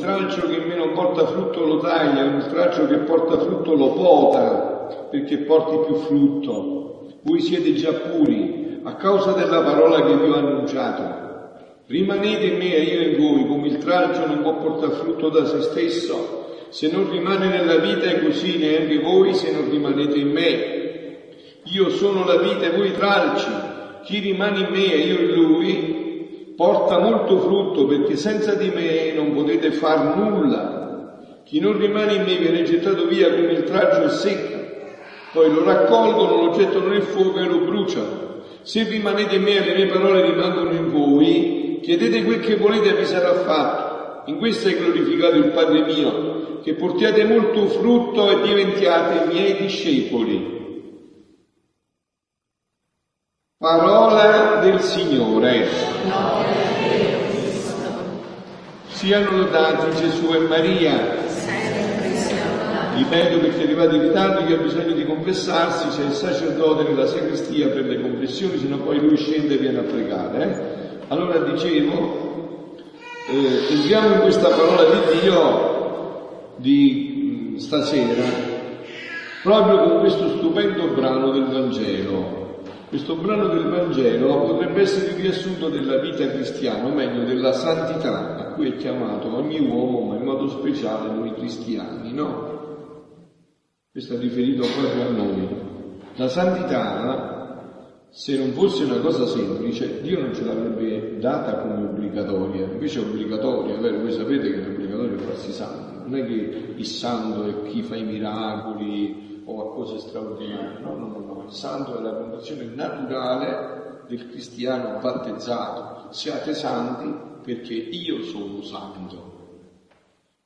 tralcio che in me non porta frutto lo taglia, ogni tralcio che porta frutto lo pota, perché porti più frutto. Voi siete già puri a causa della parola che vi ho annunciato. Rimanete in me e io in voi, come il tralcio non può portare frutto da se stesso, se non rimane nella vita e così neanche voi se non rimanete in me. Io sono la vita e voi tralci. Chi rimane in me e io in lui porta molto frutto perché senza di me non potete far nulla. Chi non rimane in me viene gettato via come il tralcio è secco. Poi lo raccolgono, lo gettano nel fuoco e lo bruciano. Se rimanete in me e le mie parole rimangono in voi, chiedete quel che volete e vi sarà fatto. In questo è glorificato il Padre mio, che portiate molto frutto e diventiate miei discepoli. Parola del Signore. Siano lodati Gesù e Maria. Ripeto perché è arrivato in ritardo chi ha bisogno di confessarsi, c'è il sacerdote nella sacrestia per le confessioni, se no poi lui scende e viene a pregare. eh. Allora dicevo, eh, entriamo in questa parola di Dio di mh, stasera, proprio con questo stupendo brano del Vangelo. Questo brano del Vangelo potrebbe essere il riassunto della vita cristiana, o meglio della santità a cui è chiamato ogni uomo, ma in modo speciale noi cristiani, no? Questo è riferito proprio a noi. La santità, se non fosse una cosa semplice, Dio non ce l'avrebbe data come obbligatoria, invece è obbligatoria, vero? Voi sapete che è obbligatorio farsi santi, non è che il santo è chi fa i miracoli o a cose straordinarie, no, no, no, no, santo è la condizione naturale del cristiano battezzato, siate santi perché io sono santo.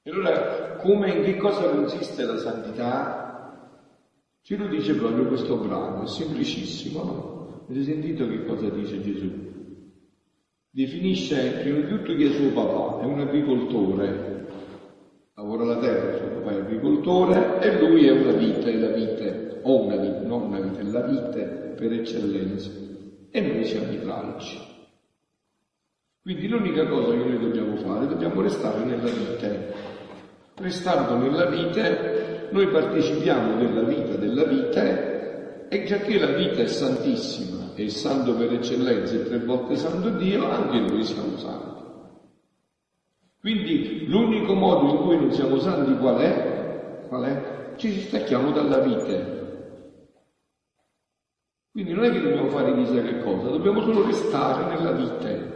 E allora, come in che cosa consiste la santità? Ce lo dice proprio questo brano, è semplicissimo, no? Avete sentito che cosa dice Gesù? Definisce prima di tutto chi è suo papà, è un agricoltore, lavora la terra, suo papà è agricoltore e lui è una vite, è la vite, o una vite, non una vite, è la vite per eccellenza. E noi siamo i tralci. Quindi l'unica cosa che noi dobbiamo fare, dobbiamo restare nella vite. Restando nella vite, noi partecipiamo della vita della vite e già che la vita è santissima e il santo per eccellenza è tre volte santo Dio, anche noi siamo santi. Quindi l'unico modo in cui non siamo santi qual è? Qual è? Ci stacchiamo dalla vite. Quindi non è che dobbiamo fare chissà che cosa, dobbiamo solo restare nella vite.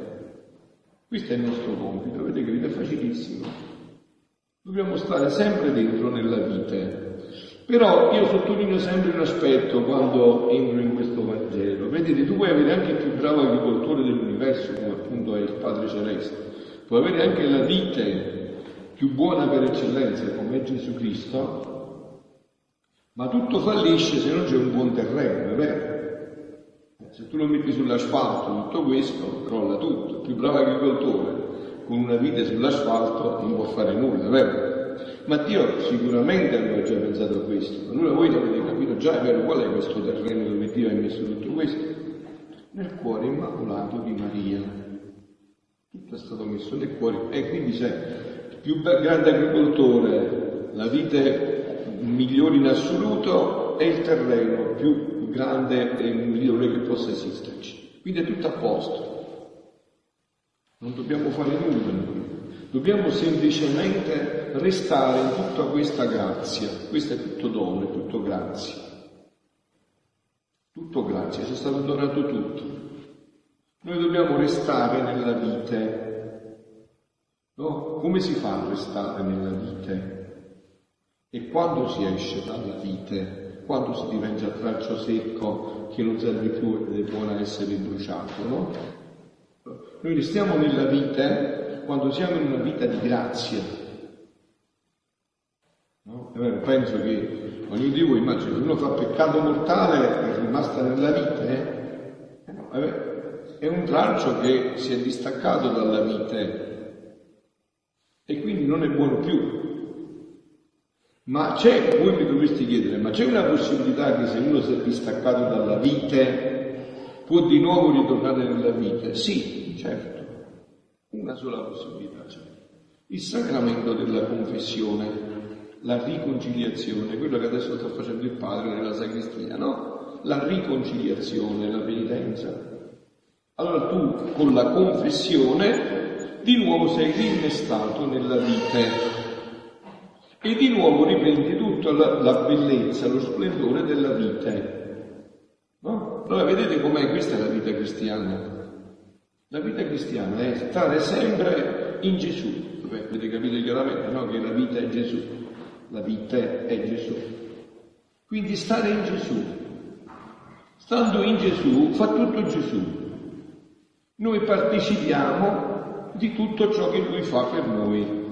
Questo è il nostro compito, vedete che è facilissimo. Dobbiamo stare sempre dentro nella vite. Però io sottolineo sempre un aspetto quando entro in questo Vangelo. Vedete, tu puoi avere anche il più bravo agricoltore dell'universo, come appunto è il Padre Celeste, puoi avere anche la vite più buona per eccellenza, come è Gesù Cristo, ma tutto fallisce se non c'è un buon terreno, è vero? Se tu lo metti sull'asfalto tutto questo, crolla tutto. Il più bravo agricoltore con una vite sull'asfalto non può fare nulla, vero? Ma Dio sicuramente aveva già pensato a questo. Allora voi avete capito già, è vero, qual è questo terreno dove Dio ha messo tutto questo? Nel cuore immacolato di Maria. Tutto è stato messo nel cuore. E quindi c'è il più grande agricoltore, la vite migliore in assoluto, è il terreno più grande e migliore che possa esisterci. Quindi è tutto a posto. Non dobbiamo fare nulla. Dobbiamo semplicemente restare in tutta questa grazia. Questo è tutto dono, è tutto grazia. Tutto grazia, ci è stato donato tutto. Noi dobbiamo restare nella vite. No? Come si fa a restare nella vite? E quando si esce dalla vite? Quando si diventa traccio secco che non serve più ed è buono essere bruciato, no? Noi restiamo nella vite quando siamo in una vita di grazia. No? Penso che ognuno di voi immagina che uno fa peccato mortale è rimasta nella vita, eh? Eh è un tralcio che si è distaccato dalla vite e quindi non è buono più. Ma c'è, voi mi dovreste chiedere, ma c'è una possibilità che se uno si è distaccato dalla vite può di nuovo ritornare nella vita? Sì, certo. Una sola possibilità c'è. Il sacramento della confessione la riconciliazione, quello che adesso sta facendo il padre nella sacrestia, no? La riconciliazione, la penitenza. Allora tu con la confessione di nuovo sei rinnestato nella vita e di nuovo riprendi tutta la, la bellezza, lo splendore della vita. No? Allora vedete com'è questa la vita cristiana. La vita cristiana è stare sempre in Gesù. Beh, avete capito chiaramente no? che la vita è Gesù la vita è Gesù. Quindi stare in Gesù. Stando in Gesù fa tutto Gesù. Noi partecipiamo di tutto ciò che Lui fa per noi.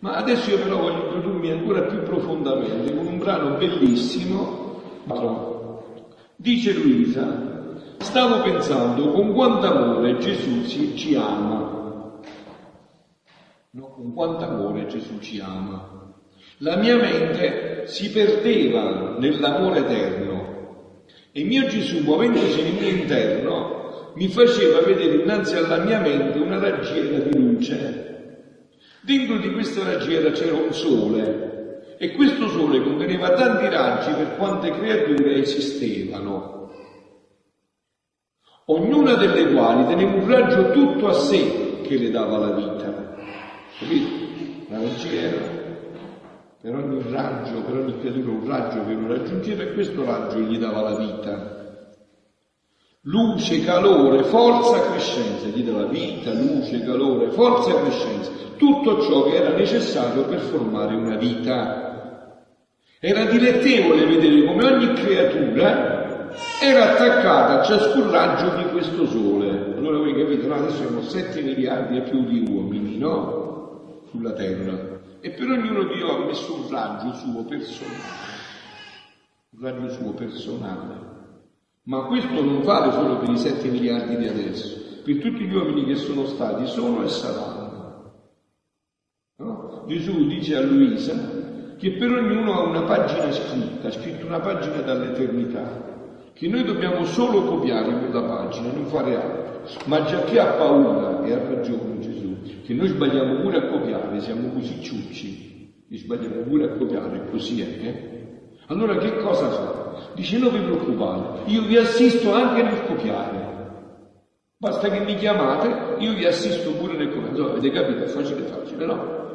Ma adesso io però voglio introdurmi ancora più profondamente con un brano bellissimo. Dice Luisa, stavo pensando con quanto amore Gesù ci ama. No, con quanto amore Gesù ci ama. La mia mente si perdeva nell'amore eterno e mio Gesù, muovendosi nel mio interno, mi faceva vedere innanzi alla mia mente una raggiera di luce. Dentro di questa raggiera c'era un sole e questo sole conteneva tanti raggi per quante creature esistevano, ognuna delle quali teneva un raggio tutto a sé che le dava la vita. Capito? La raggiera per ogni raggio, per ogni creatura un raggio che lo raggiungeva e questo raggio gli dava la vita. Luce, calore, forza, crescenza, gli dava vita, luce, calore, forza crescenza, tutto ciò che era necessario per formare una vita. Era dilettevole vedere come ogni creatura era attaccata a ciascun raggio di questo sole. Allora voi capite, no? adesso siamo 7 miliardi e più di uomini, no? Sulla Terra e per ognuno di loro ha messo un raggio suo personale, un raggio suo personale. Ma questo non vale solo per i 7 miliardi di adesso, per tutti gli uomini che sono stati, sono e saranno. No? Gesù dice a Luisa che per ognuno ha una pagina scritta, scritta una pagina dall'eternità, che noi dobbiamo solo copiare quella pagina, non fare altro. Ma già chi ha paura, e ha ragione Gesù, che noi sbagliamo pure a copiare, siamo così ciucci, li sbagliamo pure a copiare, così è. Eh? Allora che cosa fa? Dice non vi preoccupate, io vi assisto anche nel copiare. Basta che mi chiamate, io vi assisto pure nel copiare. Allora, avete capito? È facile facile, no?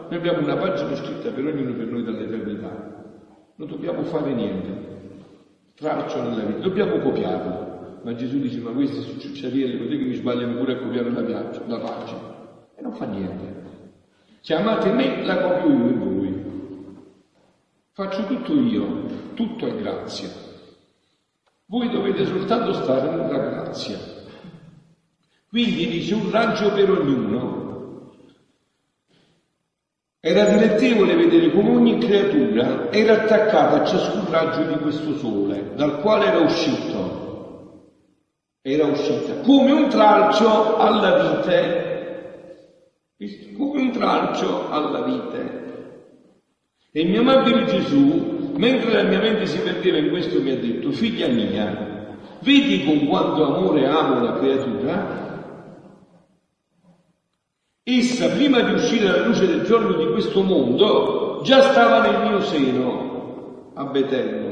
Noi abbiamo una pagina scritta per ognuno per noi dall'eternità. Non dobbiamo fare niente. Traccio nella vita, dobbiamo copiarlo. Ma Gesù dice, ma questi sono ciucciarielli, potete che mi sbagliano pure a copiare la, pagina non fa niente. Chiamate me, la copio io in voi. Faccio tutto io, tutto è grazia. Voi dovete soltanto stare nella grazia. Quindi dice un raggio per ognuno. Era dilettevole vedere come ogni creatura era attaccata a ciascun raggio di questo sole, dal quale era uscito. Era uscita come un tralcio alla vite come un tralcio alla vite. E il mio amabile Gesù, mentre la mia mente si perdeva in questo, mi ha detto, figlia mia, vedi con quanto amore amo la creatura? Essa, prima di uscire alla luce del giorno di questo mondo, già stava nel mio seno, a Betello.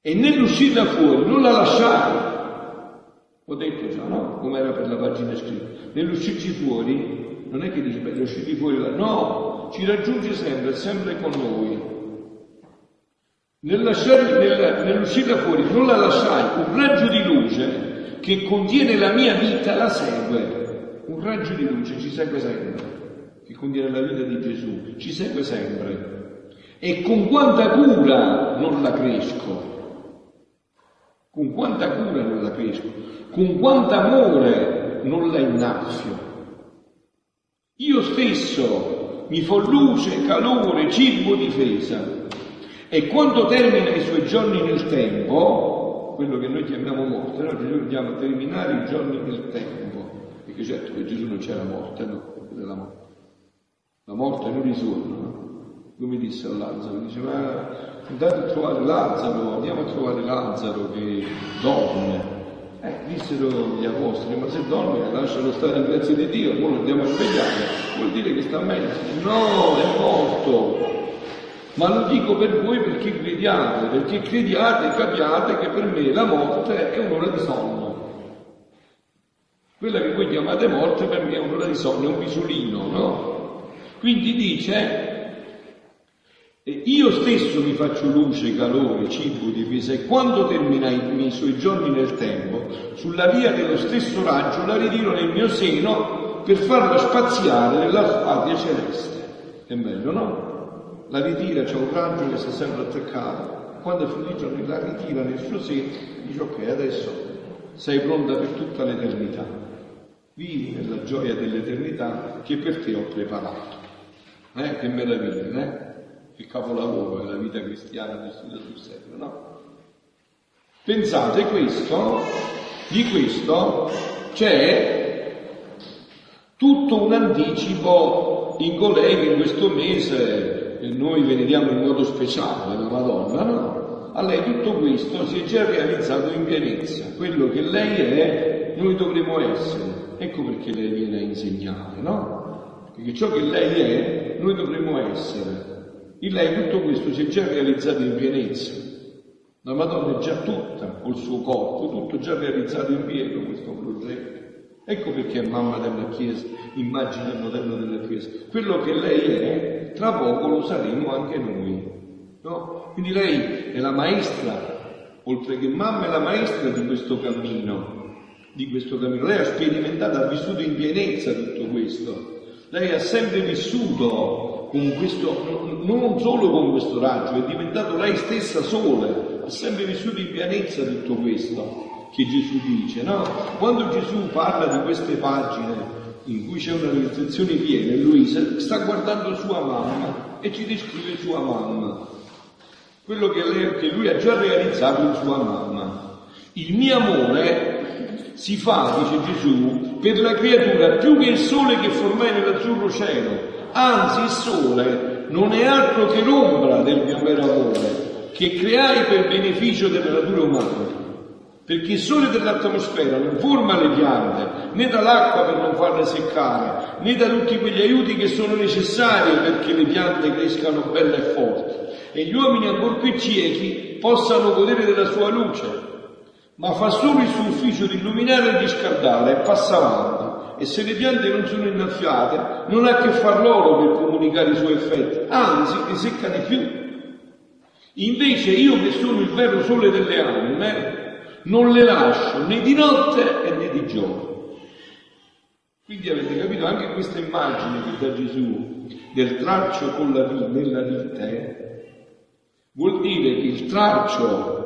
E nell'uscirla fuori non la lasciai, ho detto già, no? Come era per la pagina scritta. Nell'uscirci fuori, non è che dice, beh, uscirci fuori, no, ci raggiunge sempre, sempre con noi. Nel nel, nell'uscita fuori non la lasciai, un raggio di luce che contiene la mia vita la segue. Un raggio di luce ci segue sempre, che contiene la vita di Gesù, ci segue sempre. E con quanta cura non la cresco, con quanta cura non la cresco, con quanto amore non la innaffio. Io stesso mi fo luce, calore, cibo, difesa. E quando termina i suoi giorni nel tempo, quello che noi chiamiamo morte, noi a terminare i giorni del tempo, perché certo per Gesù non c'era morte, no, della morte. La morte non risorna, no? Come disse a Lazzaro, dice ma andate a trovare Lazzaro, andiamo a trovare Lazzaro che dorme. Eh, dissero gli apostoli, ma se dorme lascialo stare in grazia di Dio, noi lo andiamo a svegliare, vuol dire che sta meglio. No, è morto. Ma lo dico per voi perché crediate, perché crediate e capiate che per me la morte è un'ora di sonno. Quella che voi chiamate morte per me è un'ora di sonno, è un pisolino, no? Quindi dice io stesso mi faccio luce, calore, cibo, difesa e quando termina i suoi giorni nel tempo, sulla via dello stesso raggio la ritiro nel mio seno per farla spaziare nella patria celeste. È bello, no? La ritira, c'è un raggio che sta sempre attaccato. Quando è finito la ritira nel suo seno, dice ok, adesso sei pronta per tutta l'eternità. Vivi nella gioia dell'eternità che per te ho preparato. Eh? Che meraviglia, eh? Il capolavoro della vita cristiana studio sul secolo, no? Pensate questo, di questo c'è tutto un anticipo in colei che in questo mese noi veneriamo in modo speciale la Madonna, no? A lei tutto questo si è già realizzato in pienezza, quello che lei è, noi dovremo essere. Ecco perché lei viene a insegnare, no? Perché ciò che lei è, noi dovremo essere. In lei tutto questo si è già realizzato in pienezza. La Madonna è già tutta, col suo corpo, tutto già realizzato in pieno questo progetto. Ecco perché è mamma della Chiesa, immagine e modello della Chiesa. Quello che lei è, tra poco lo saremo anche noi. No? Quindi lei è la maestra, oltre che mamma è la maestra di questo cammino, di questo cammino. Lei ha sperimentato, ha vissuto in pienezza tutto questo. Lei ha sempre vissuto con questo, non solo con questo raggio, è diventato lei stessa sole, ha sempre vissuto in pienezza tutto questo che Gesù dice, no? Quando Gesù parla di queste pagine in cui c'è una realizzazione piena, lui sta guardando sua mamma e ci descrive sua mamma, quello che, lei, che lui ha già realizzato in sua mamma. Il mio amore si fa, dice Gesù, per la creatura più che il sole che formai nell'azzurro cielo, Anzi, il sole non è altro che l'ombra del mio vero amore, che creai per beneficio della natura umana. Perché il sole dell'atmosfera non forma le piante, né dall'acqua per non farle seccare, né da tutti quegli aiuti che sono necessari perché le piante crescano belle e forti, e gli uomini, ancor più ciechi, possano godere della sua luce, ma fa solo il suo ufficio di illuminare e di scaldare e passa avanti e se le piante non sono innaffiate non ha che far loro per comunicare i suoi effetti, anzi li secca di più. Invece io che sono il vero sole delle anime non le lascio né di notte né di giorno. Quindi avete capito anche questa immagine che dà Gesù del traccio con la vita nella vite, vuol dire che il traccio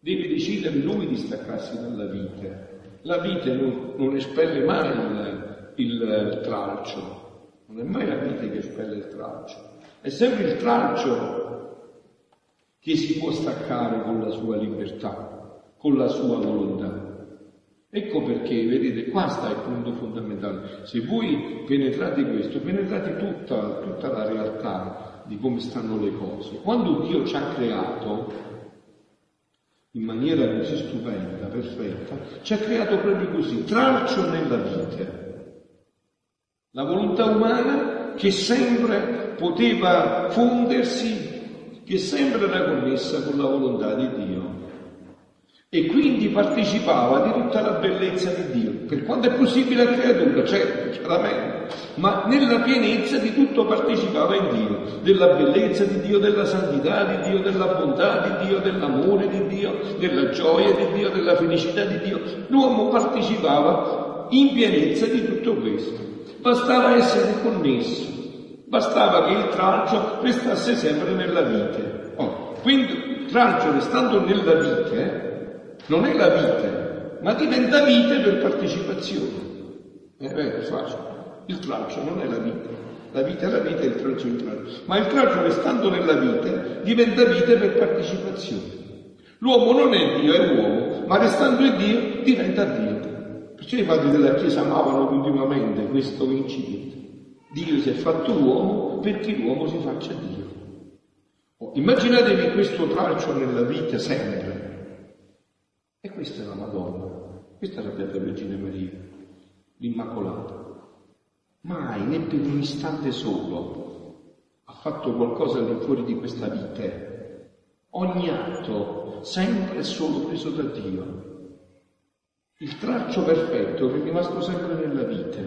deve decidere lui di staccarsi dalla vita la vite non, non espelle mai il, il, il tralcio, non è mai la vite che espelle il tralcio, è sempre il tralcio che si può staccare con la sua libertà, con la sua volontà. Ecco perché, vedete, qua sta il punto fondamentale. Se voi penetrate questo, penetrate tutta, tutta la realtà di come stanno le cose. Quando Dio ci ha creato, in maniera così stupenda, perfetta, ci ha creato proprio così, tralcio nella vita. La volontà umana che sempre poteva fondersi, che sempre era connessa con la volontà di Dio e quindi partecipava di tutta la bellezza di Dio, per quanto è possibile al creatura, certo, chiaramente, ma nella pienezza di tutto partecipava in Dio, della bellezza di Dio, della santità di Dio, della bontà di Dio, dell'amore di Dio, della gioia di Dio, della felicità di Dio. L'uomo partecipava in pienezza di tutto questo. Bastava essere connesso, bastava che il tralcio restasse sempre nella vite. Oh, quindi il tralcio restando nella vite, non è la vite, ma diventa vite per partecipazione. Vero, è facile. Il traccio non è la vite. La vita è la vita e il traccio è il traccio. Ma il traccio, restando nella vite, diventa vite per partecipazione. L'uomo non è Dio, è uomo, ma restando in Dio diventa Dio. Perciò i padri della Chiesa amavano continuamente questo incipit. Dio si è fatto uomo perché l'uomo si faccia Dio. Oh, immaginatevi questo traccio nella vita sempre. E questa è la Madonna, questa è la Beata Vergine Maria, l'Immacolata. Mai, né per un istante solo, ha fatto qualcosa al di fuori di questa vita. Ogni atto, sempre e solo preso da Dio. Il traccio perfetto che è rimasto sempre nella vita.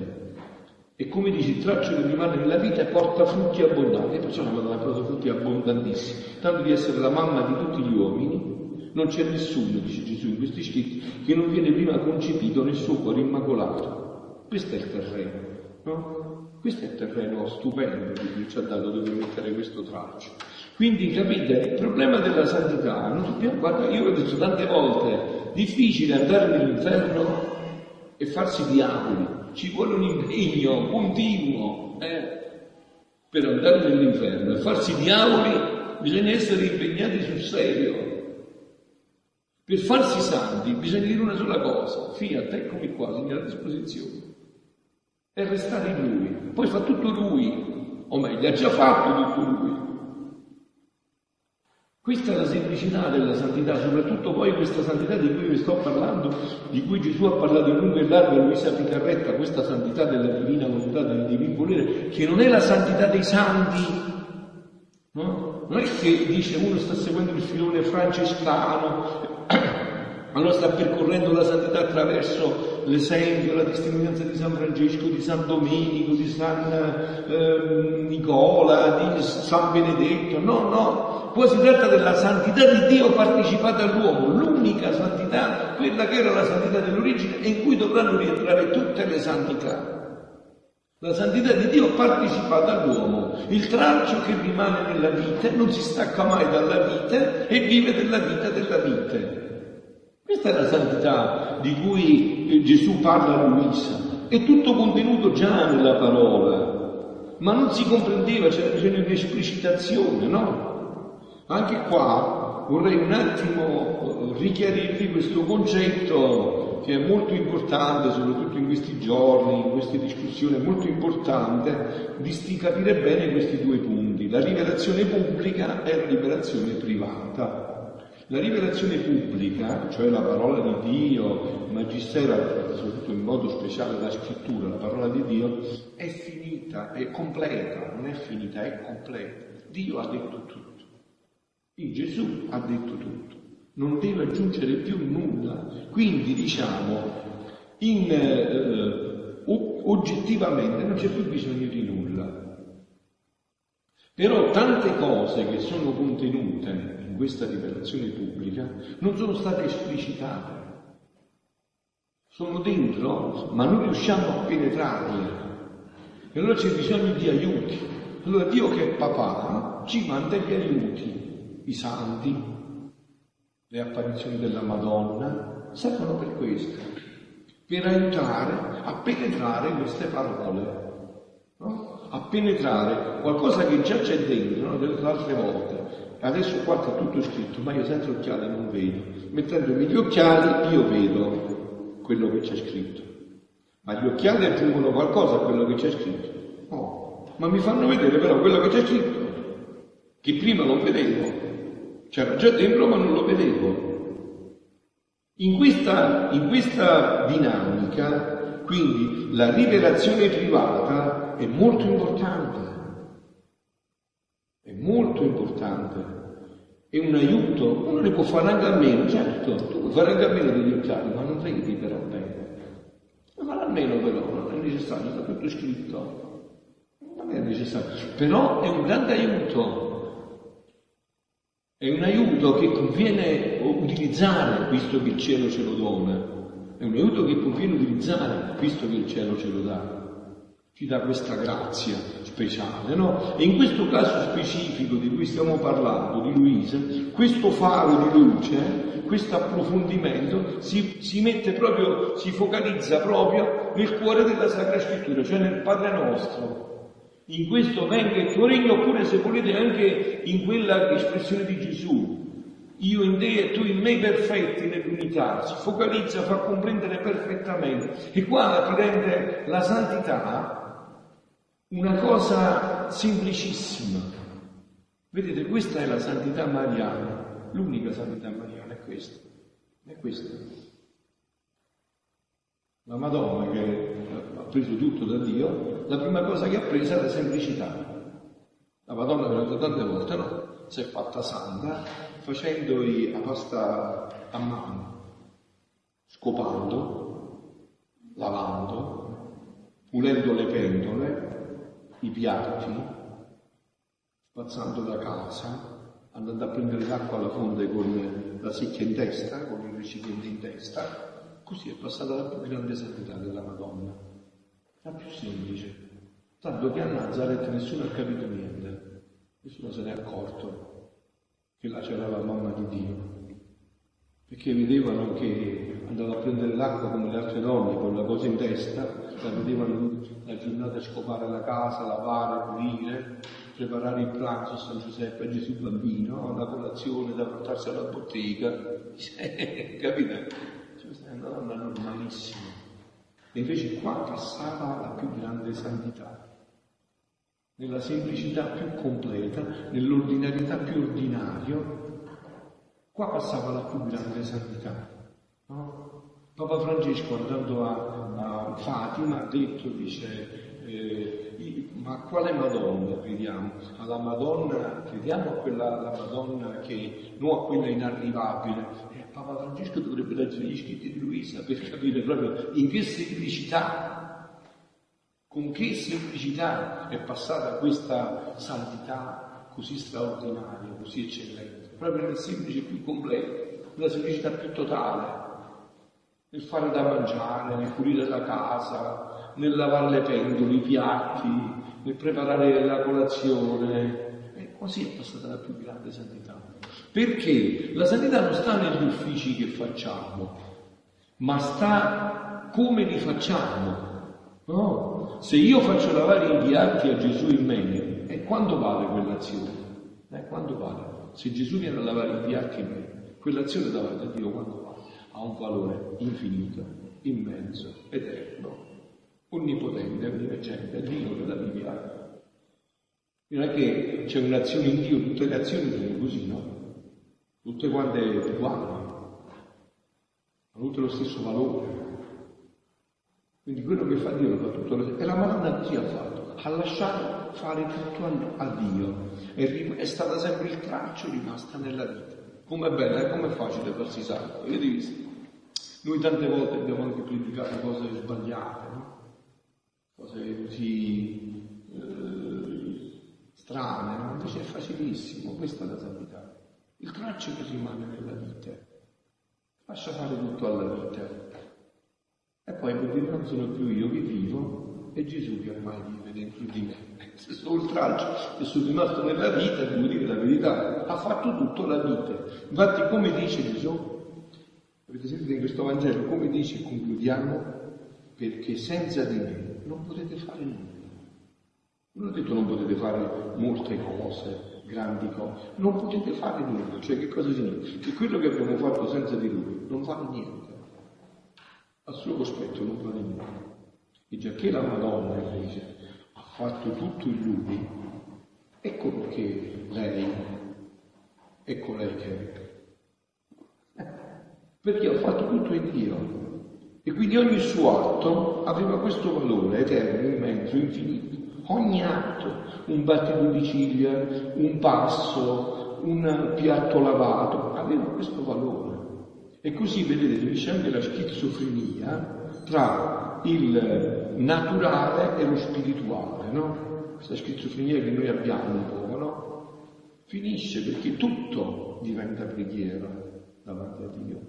E come dice, il traccio che rimane nella vita porta frutti abbondanti, perciò la Madonna ha portato frutti abbondantissimi, tanto di essere la mamma di tutti gli uomini, non c'è nessuno, dice Gesù in questi scritti, che non viene prima concepito nel suo cuore immacolato. Questo è il terreno, no? Questo è il terreno stupendo che Dio ci ha dato dove mettere questo traccio. Quindi capite, il problema della santità, non dobbiamo, guarda, io l'ho detto tante volte, difficile andare nell'inferno e farsi diavoli, ci vuole un impegno continuo eh, per andare nell'inferno e farsi diavoli bisogna essere impegnati sul serio. Per farsi santi bisogna dire una sola cosa, fiat, eccomi qua, sono a disposizione. E restare in lui. Poi fa tutto lui, o meglio, ha già fatto tutto lui. Questa è la semplicità della santità, soprattutto poi questa santità di cui vi sto parlando, di cui Gesù ha parlato in lungo e largo a Luisa Picarretta, questa santità della divina volontà, del divino volere, che non è la santità dei santi, no? Non è che dice uno sta seguendo il filone francescano, allora sta percorrendo la santità attraverso l'esempio, la testimonianza di San Francesco, di San Domenico, di San eh, Nicola, di San Benedetto. No, no, Qua si tratta della santità di Dio partecipata all'uomo, l'unica santità, quella che era la santità dell'origine e in cui dovranno rientrare tutte le santità. La santità di Dio partecipata all'uomo, il traccio che rimane nella vita, non si stacca mai dalla vita e vive della vita della vita. Questa è la santità di cui eh, Gesù parla a Luisa. È tutto contenuto già nella parola, ma non si comprendeva, c'era bisogno di esplicitazione, no? Anche qua vorrei un attimo richiarirvi questo concetto che è molto importante, soprattutto in questi giorni, in queste discussioni, è molto importante di capire bene questi due punti, la rivelazione pubblica e la rivelazione privata. La rivelazione pubblica, cioè la parola di Dio, Magistero, soprattutto in modo speciale la scrittura, la parola di Dio, è finita, è completa, non è finita, è completa. Dio ha detto tutto. E Gesù ha detto tutto, non deve aggiungere più nulla. Quindi diciamo, in, eh, oggettivamente non c'è più bisogno di nulla. Però tante cose che sono contenute in questa rivelazione pubblica non sono state esplicitate. Sono dentro, ma non riusciamo a penetrarle. E allora c'è bisogno di aiuti. Allora Dio che è papà ci manda gli aiuti i santi, le apparizioni della Madonna, servono per questo, per aiutare a penetrare queste parole? A penetrare qualcosa che già c'è dentro, no? delle altre volte. Adesso qua sta tutto scritto, ma io senza occhiali non vedo. Mettendomi gli occhiali io vedo quello che c'è scritto. Ma gli occhiali aggiungono qualcosa a quello che c'è scritto? No, ma mi fanno vedere però quello che c'è scritto, che prima non vedevo. C'era già dentro ma non lo vedevo. In questa, in questa dinamica, quindi, la rivelazione privata è molto importante. È molto importante. È un aiuto, uno ne può fare anche a meno, certo, tu puoi fare anche a meno degli occhiali, ma non vedi però bene. Ma almeno però, non è necessario, sta tutto scritto. Non è necessario. Però è un grande aiuto è un aiuto che conviene utilizzare visto che il cielo ce lo dona. È un aiuto che conviene utilizzare visto che il cielo ce lo dà. Ci dà questa grazia speciale, no? E in questo caso specifico di cui stiamo parlando, di Luisa, questo faro di luce, questo approfondimento si, si mette proprio, si focalizza proprio nel cuore della Sacra Scrittura, cioè nel Padre nostro, in questo venga il tuo regno, oppure se volete anche in quella espressione di Gesù, io in te e tu in me perfetti nell'unità, si focalizza, fa comprendere perfettamente. E qua ti rende la santità una cosa semplicissima. Vedete, questa è la santità mariana, l'unica santità mariana è questa, è questa. La Madonna che ha preso tutto da Dio, la prima cosa che ha preso è la semplicità. La Madonna, ve l'ho detto tante volte, no? Si è fatta santa facendo la pasta a mano, scopando, lavando, pulendo le pentole, i piatti, spazzando la casa, andando a prendere l'acqua alla fonte con la secchia in testa, con il recipiente in testa. Così è passata la più grande santità della Madonna, la più semplice. Tanto che a Nazareth nessuno ha capito niente, nessuno se n'è accorto che là c'era la mamma di Dio. Perché vedevano che andava a prendere l'acqua come le altre donne con la cosa in testa, la vedevano la giornata scopare la casa, lavare, pulire, preparare il pranzo a San Giuseppe a Gesù bambino, la colazione da portarsi alla bottega. Capite? Cioè, una donna normalissima. E invece qua passava la più grande santità nella semplicità più completa, nell'ordinarietà più ordinario, qua passava la più grande santità. No? Papa Francesco andando a, a, Fatima ha detto, dice, eh, ma quale Madonna crediamo? Alla Madonna, crediamo a quella Madonna che, non a quella inarrivabile. Eh, Papa Francesco dovrebbe leggere gli scritti di Luisa per capire proprio in che semplicità con che semplicità è passata questa santità così straordinaria, così eccellente, proprio nel semplice più completo, nella semplicità più totale, nel fare da mangiare, nel pulire la casa, nel lavare le pendole, i piatti, nel preparare la colazione. E così è passata la più grande santità. Perché la santità non sta negli uffici che facciamo, ma sta come li facciamo. No, se io faccio lavare i piatti a Gesù in me, e quando vale quell'azione? Eh, quando vale? Se Gesù viene a lavare i piatti in me, quell'azione davanti a Dio quando vale? Ha un valore infinito, immenso, eterno, onnipotente, onniveggente, è Dio della Bibbia. Non è che c'è un'azione in Dio, tutte le azioni sono così, no? Tutte quante uguali, hanno tutte lo stesso valore. Quindi quello che fa Dio lo fa tutto. E la Madonna così ha fatto, ha lasciato fare tutto a, Dio. È, è, stata sempre il traccio rimasta nella vita. Com'è bella e com'è facile farsi. Avete visto? Noi tante volte abbiamo anche predicato cose sbagliate, no? Cose così eh, strane, no? Invece è facilissimo, questa è la santità. Il traccio che rimane nella vita. Lascia fare tutto alla vita. E poi vuol dire non sono più io che vivo, è Gesù che ormai vive dentro di me. Se sono oltraggio e sono rimasto nella vita, devo dire la verità, ha fatto tutto la vita. Infatti come dice Gesù, avete sentito in questo Vangelo, come dice, concludiamo, perché senza di me non potete fare nulla. Non ho detto non potete fare molte cose, grandi cose, non potete fare nulla. Cioè che cosa significa? Che quello che abbiamo fatto senza di lui non vale niente al suo cospetto non vale nulla. E già che la Madonna invece ha fatto tutto in lui, ecco perché lei, ecco lei che è. Perché ha fatto tutto in Dio. E quindi ogni suo atto aveva questo valore eterno, immenso, infinito. Ogni atto, un battito di ciglia, un passo, un piatto lavato, aveva questo valore. E così vedete finisce anche la schizofrenia tra il naturale e lo spirituale, no? Questa schizofrenia che noi abbiamo un po', no? Finisce perché tutto diventa preghiera davanti a Dio.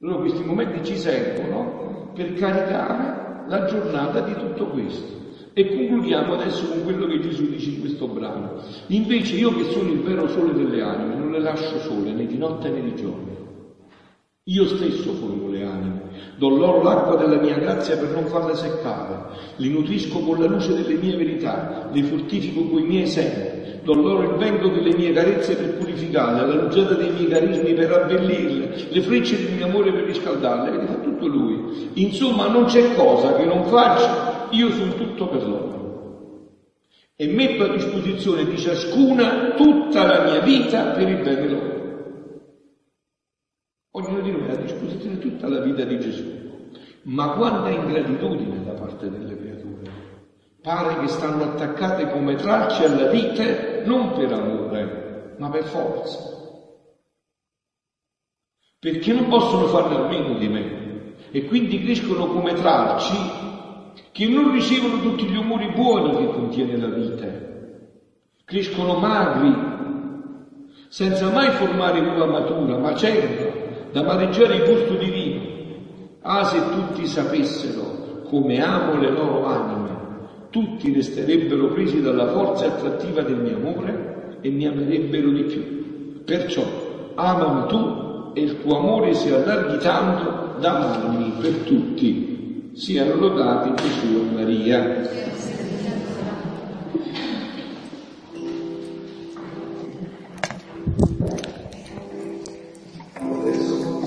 Allora questi momenti ci servono per caricare la giornata di tutto questo. E concludiamo adesso con quello che Gesù dice in questo brano. Invece io che sono il vero sole delle anime, non le lascio sole né di notte né di giorno io stesso formo le anime Do loro l'acqua della mia grazia per non farle seccare. Li nutrisco con la luce delle mie verità. Li fortifico con i miei semi. Do loro il vento delle mie carezze per purificarle, la rugiada dei miei carismi per abbellirle, le frecce del mio amore per riscaldarle. Vedi, fa tutto lui. Insomma, non c'è cosa che non faccia. Io sono tutto per loro e metto a disposizione di ciascuna tutta la mia vita per il bene loro. Ognuno di noi ha a disposizione tutta la vita di Gesù, ma quanta ingratitudine da parte delle creature. Pare che stanno attaccate come tracce alla vita non per amore, ma per forza. Perché non possono farne a meno di me e quindi crescono come tralci che non ricevono tutti gli umori buoni che contiene la vita, crescono magri, senza mai formare uva matura, ma certo, da maneggiare il gusto divino. Ah, se tutti sapessero come amo le loro anime, tutti resterebbero presi dalla forza attrattiva del mio amore e mi amerebbero di più. Perciò amami tu e il tuo amore si allarghi tanto da amarmi per tutti siano lodati Gesù e Maria.